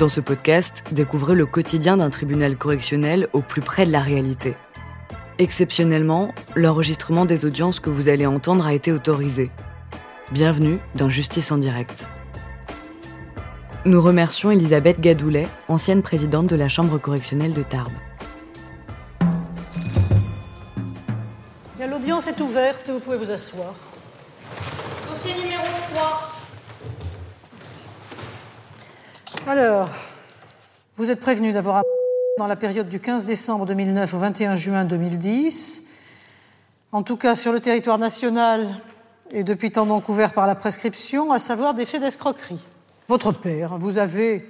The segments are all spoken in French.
Dans ce podcast, découvrez le quotidien d'un tribunal correctionnel au plus près de la réalité. Exceptionnellement, l'enregistrement des audiences que vous allez entendre a été autorisé. Bienvenue dans Justice en direct. Nous remercions Elisabeth Gadoulet, ancienne présidente de la Chambre correctionnelle de Tarbes. L'audience est ouverte, vous pouvez vous asseoir. Dossier numéro 3. Alors, vous êtes prévenu d'avoir dans la période du 15 décembre 2009 au 21 juin 2010, en tout cas sur le territoire national et depuis tant donc couvert par la prescription, à savoir des faits d'escroquerie. Votre père, vous avez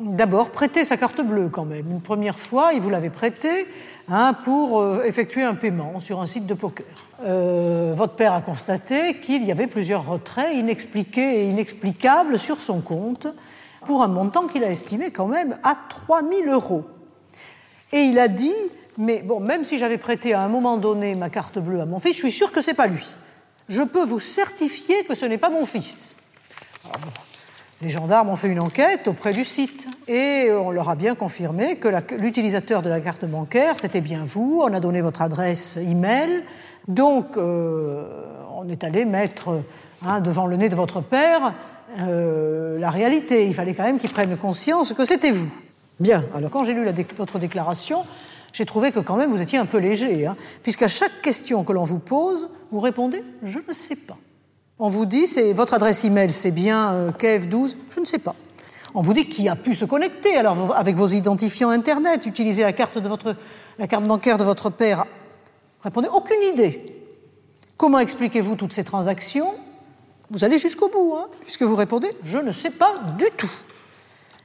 d'abord prêté sa carte bleue quand même. Une première fois, il vous l'avait prêtée hein, pour euh, effectuer un paiement sur un site de poker. Euh, votre père a constaté qu'il y avait plusieurs retraits inexpliqués et inexplicables sur son compte pour un montant qu'il a estimé quand même à 3000 euros. Et il a dit, mais bon, même si j'avais prêté à un moment donné ma carte bleue à mon fils, je suis sûr que c'est pas lui. Je peux vous certifier que ce n'est pas mon fils. les gendarmes ont fait une enquête auprès du site et on leur a bien confirmé que l'utilisateur de la carte bancaire, c'était bien vous. On a donné votre adresse email. Donc, euh, on est allé mettre hein, devant le nez de votre père euh, la réalité. Il fallait quand même qu'ils prennent conscience que c'était vous. Bien, alors quand j'ai lu votre déclaration, j'ai trouvé que quand même vous étiez un peu léger, hein, puisqu'à chaque question que l'on vous pose, vous répondez Je ne sais pas. On vous dit c'est votre adresse email, c'est bien euh, KF12 Je ne sais pas. On vous dit qui a pu se connecter alors avec vos identifiants internet, utiliser la carte, de votre, la carte bancaire de votre père. Répondez aucune idée. Comment expliquez-vous toutes ces transactions? Vous allez jusqu'au bout, hein, puisque vous répondez Je ne sais pas du tout.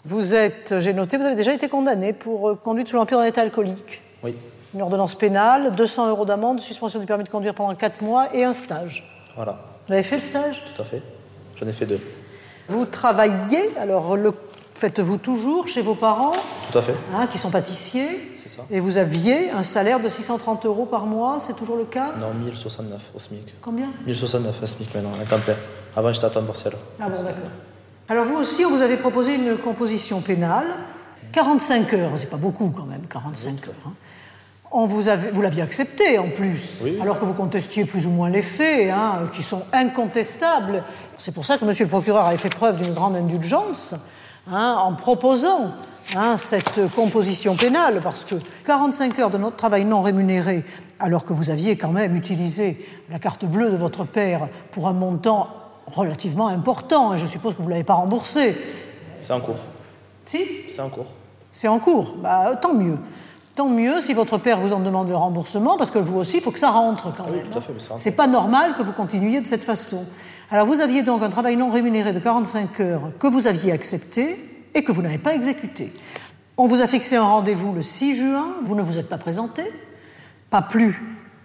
Vous êtes, j'ai noté, vous avez déjà été condamné pour euh, conduite sous l'empire d'un état alcoolique. Oui. Une ordonnance pénale, 200 euros d'amende, suspension du permis de conduire pendant 4 mois et un stage. Voilà. Vous avez fait le stage? Tout à fait. J'en ai fait deux. Vous travaillez, alors le faites-vous toujours chez vos parents Tout à fait. Hein, qui sont pâtissiers C'est ça. Et vous aviez un salaire de 630 euros par mois, c'est toujours le cas Non, 1069 au SMIC. Combien 1069 au SMIC maintenant, à temps plein. Avant, j'étais à temps partiel. Ah bon, d'accord. Alors vous aussi, on vous avait proposé une composition pénale, 45 heures, c'est pas beaucoup quand même, 45 heures. Hein. On vous, avait, vous l'aviez accepté en plus, Oui. alors que vous contestiez plus ou moins les faits, hein, qui sont incontestables. C'est pour ça que Monsieur le procureur avait fait preuve d'une grande indulgence hein, en proposant hein, cette composition pénale, parce que 45 heures de notre travail non rémunéré, alors que vous aviez quand même utilisé la carte bleue de votre père pour un montant relativement important, et je suppose que vous ne l'avez pas remboursé. C'est en cours. Si? C'est en cours. C'est en cours. Bah, tant mieux. Tant mieux si votre père vous en demande le remboursement, parce que vous aussi, il faut que ça rentre quand Oui, même. tout à fait, mais ça rentre. C'est pas normal que vous continuiez de cette façon. Alors vous aviez donc un travail non rémunéré de 45 heures que vous aviez accepté et que vous n'avez pas exécuté. On vous a fixé un rendez-vous le 6 juin, vous ne vous êtes pas présenté, pas plus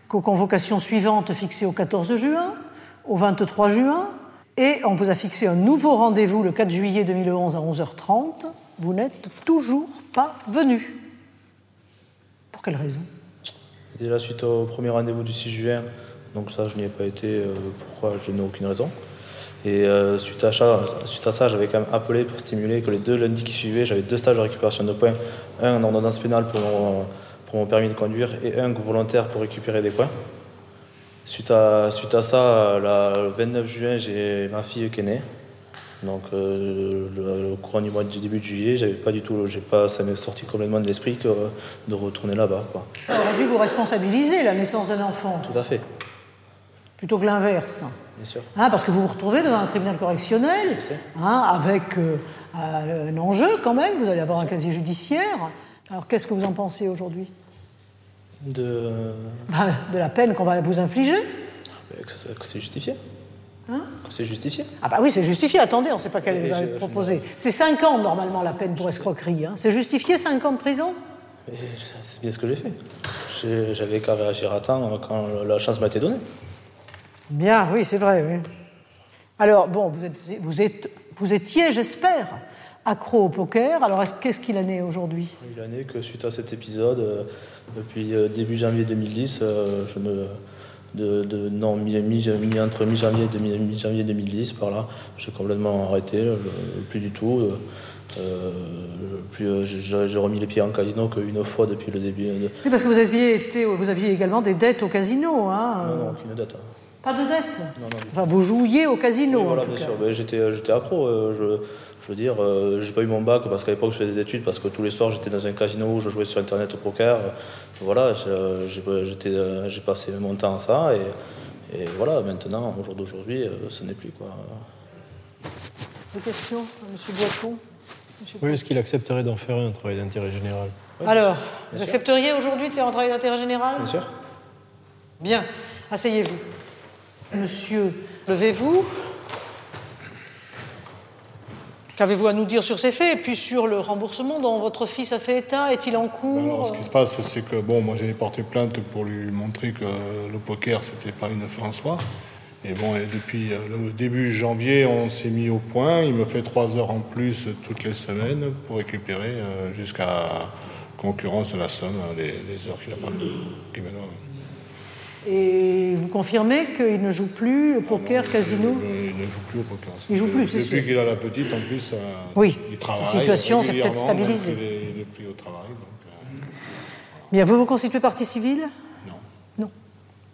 qu'aux convocations suivantes fixées au 14 juin, au 23 juin, et on vous a fixé un nouveau rendez-vous le 4 juillet 2011 à 11h30. Vous n'êtes toujours pas venu. Pour quelle raison? Déjà, suite au premier rendez-vous du 6 juin, donc ça, je n'y ai pas été. euh, pourquoi Je n'ai aucune raison. Et euh, suite, à ça, suite à ça, j'avais quand même appelé pour stimuler que les deux lundis qui suivaient, j'avais deux stages de récupération de points. Un en ordonnance pénale pour mon, pour mon permis de conduire et un volontaire pour récupérer des points. Suite à, suite à ça, la- le 29 juin, j'ai ma fille qui est née. Donc, euh, le, le courant du mois du début de juillet, j'avais pas du tout, j'ai pas, ça m'est sorti complètement de l'esprit que de retourner là-bas. Ça aurait dû vous responsabiliser, la naissance d'un enfant, Tout à fait, plutôt que l'inverse. bien sûr. Hein, parce que vous vous retrouvez devant un tribunal correctionnel, hein, avec euh, un enjeu quand même, vous allez avoir un casier judiciaire. Alors qu'est-ce que vous en pensez aujourd'hui? De, Ben, De la peine qu'on va vous infliger que c'est que c'est justifié. Hein? Que c'est justifié. Ah bah oui, c'est justifié, attendez, on ne sait pas quelle va être proposée. C'est 5 ans normalement la peine pour escroquerie. hein. C'est justifié 5 ans de prison? C'est bien ce que j'ai fait. J'avais qu'à réagir à temps quand la chance m'a été donnée. Bien, oui, c'est vrai. oui. Alors, bon, vous, êtes, vous, êtes, vous étiez, j'espère, accro au poker. Alors, est-ce- qu'est-ce qu'il en est aujourd'hui? Il en est que suite à cet épisode, euh, depuis euh, début janvier 2010, euh, je ne. De, de- non, mi, mi- entre mi-janvier et mi-janvier 2010, par là, j'ai complètement arrêté, plus du tout. plus, j'ai remis les pieds en casino qu'une fois depuis le début. Oui, parce que vous aviez, été, vous aviez également des dettes au casino. Hein non, non, aucune dette. Hein. Pas de dette Non, non. Enfin, vous jouiez au casino, voilà, en tout bien cas. sûr. Ben, j'étais, j'étais accro. je, je veux dire, j'ai pas eu mon bac parce qu'à l'époque je faisais des études, parce que tous les soirs j'étais dans un casino où je jouais sur internet au poker. Voilà, j'ai, j'ai passé mon temps à ça et, et voilà, maintenant, au jour d'aujourd'hui, ce n'est plus quoi. Des questions, M. Boiton Oui, est-ce qu'il accepterait d'en faire un travail d'intérêt général? Alors, vous accepteriez aujourd'hui de faire un travail d'intérêt général? Bien sûr. Bien, asseyez-vous. Monsieur, levez-vous. Qu'avez-vous à nous dire sur ces faits et puis sur le remboursement dont votre fils a fait état? Est-il en cours? Alors, ce qui se passe, c'est que bon, moi j'avais porté plainte pour lui montrer que le poker, c'était pas une fin en soi. Et bon, depuis le début janvier, on s'est mis au point. Il me fait trois heures en plus toutes les semaines pour récupérer euh, jusqu'à concurrence de la somme, hein, les, heures qu'il a pas. Et vous confirmez qu'il ne joue plus au poker, casino Il ne joue plus au poker. Il joue plus, c'est sûr. Depuis qu'il a la petite, en plus, euh, Oui, il travaille. sa situation s'est peut-être stabilisée. donc Il est, il est pris au travail. donc, euh, Bien, vous vous constituez partie civile? Non. Non.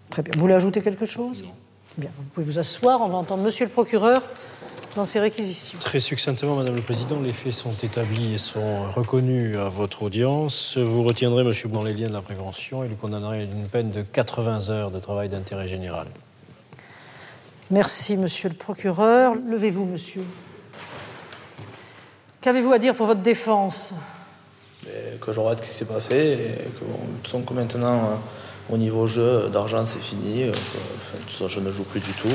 Très bien. Vous voulez ajouter quelque chose? Non. Bien, vous pouvez vous asseoir, on va entendre Monsieur le procureur dans ses réquisitions. Très succinctement, Madame le Président, les faits sont établis et sont reconnus à votre audience. Vous retiendrez Monsieur dans les liens de la prévention et le condamnerez à une peine de 80 heures de travail d'intérêt général. Merci, Monsieur le procureur. Levez-vous, Monsieur. Qu'avez-vous à dire pour votre défense? Et que je regrette ce qui s'est passé et que, bon, de toute façon, que maintenant, euh, au niveau jeu d'argent, c'est fini. euh, que, enfin, façon, je ne joue plus du tout.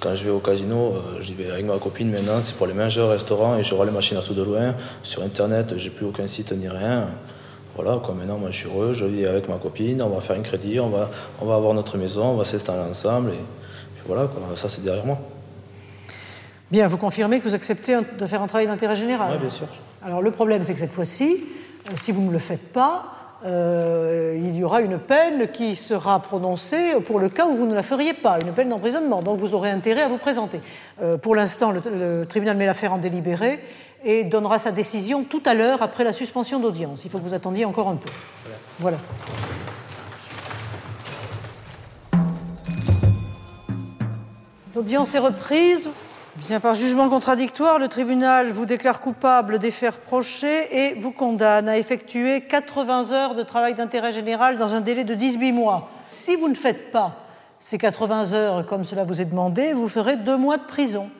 Quand je vais au casino, euh, j'y vais avec ma copine maintenant, c'est pour les manger au restaurant et je vois les machines à sous de loin. Sur Internet, j'ai plus aucun site ni rien. Voilà, quoi. Maintenant, moi, je suis heureux, je vis avec ma copine, on va faire un crédit, on va, on va avoir notre maison, on va s'installer ensemble. Et puis voilà, quoi. ça, c'est derrière moi. Bien, vous confirmez que vous acceptez de faire un travail d'intérêt général Oui, bien sûr. Alors le problème, c'est que cette fois-ci, euh, si vous ne le faites pas, euh, il y aura une peine qui sera prononcée pour le cas où vous ne la feriez pas, une peine d'emprisonnement. Donc vous aurez intérêt à vous présenter. Euh, pour l'instant, le, le tribunal met l'affaire en délibéré et donnera sa décision tout à l'heure après la suspension d'audience. Il faut que vous attendiez encore un peu. Voilà. L'audience est reprise. Bien, par jugement contradictoire, le tribunal vous déclare coupable des faits reprochés et vous condamne à effectuer 80 heures de travail d'intérêt général dans un délai de 18 mois. Si vous ne faites pas ces 80 heures comme cela vous est demandé, vous ferez deux mois de prison.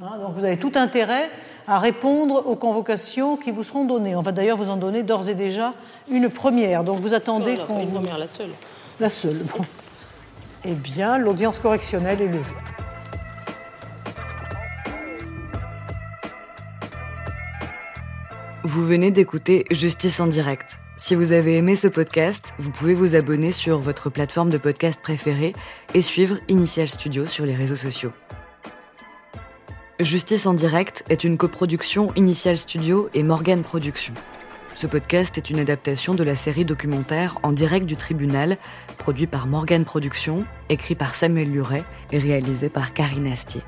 Hein, donc vous avez tout intérêt à répondre aux convocations qui vous seront données. On va d'ailleurs vous en donner d'ores et déjà une première. Donc vous attendez qu'on Une première, la seule. la seule. Bon. Eh bien, l'audience correctionnelle est levée. Vous venez d'écouter Justice en direct. Si vous avez aimé ce podcast, vous pouvez vous abonner sur votre plateforme de podcast préférée et suivre Initial Studio sur les réseaux sociaux. Justice en direct est une coproduction Initial Studio et Morgan Productions. Ce podcast est une adaptation de la série documentaire En direct du tribunal, produit par Morgan Productions, écrit par Samuel Luret et réalisé par Karine Astier.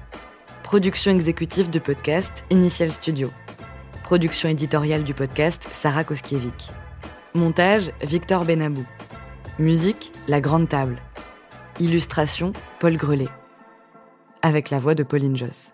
Production exécutive du podcast Initial Studio. Production éditoriale du podcast Sarah Koskiewicz. Montage Victor Benabou. Musique La Grande Table. Illustration Paul Grelet. Avec la voix de Pauline Joss.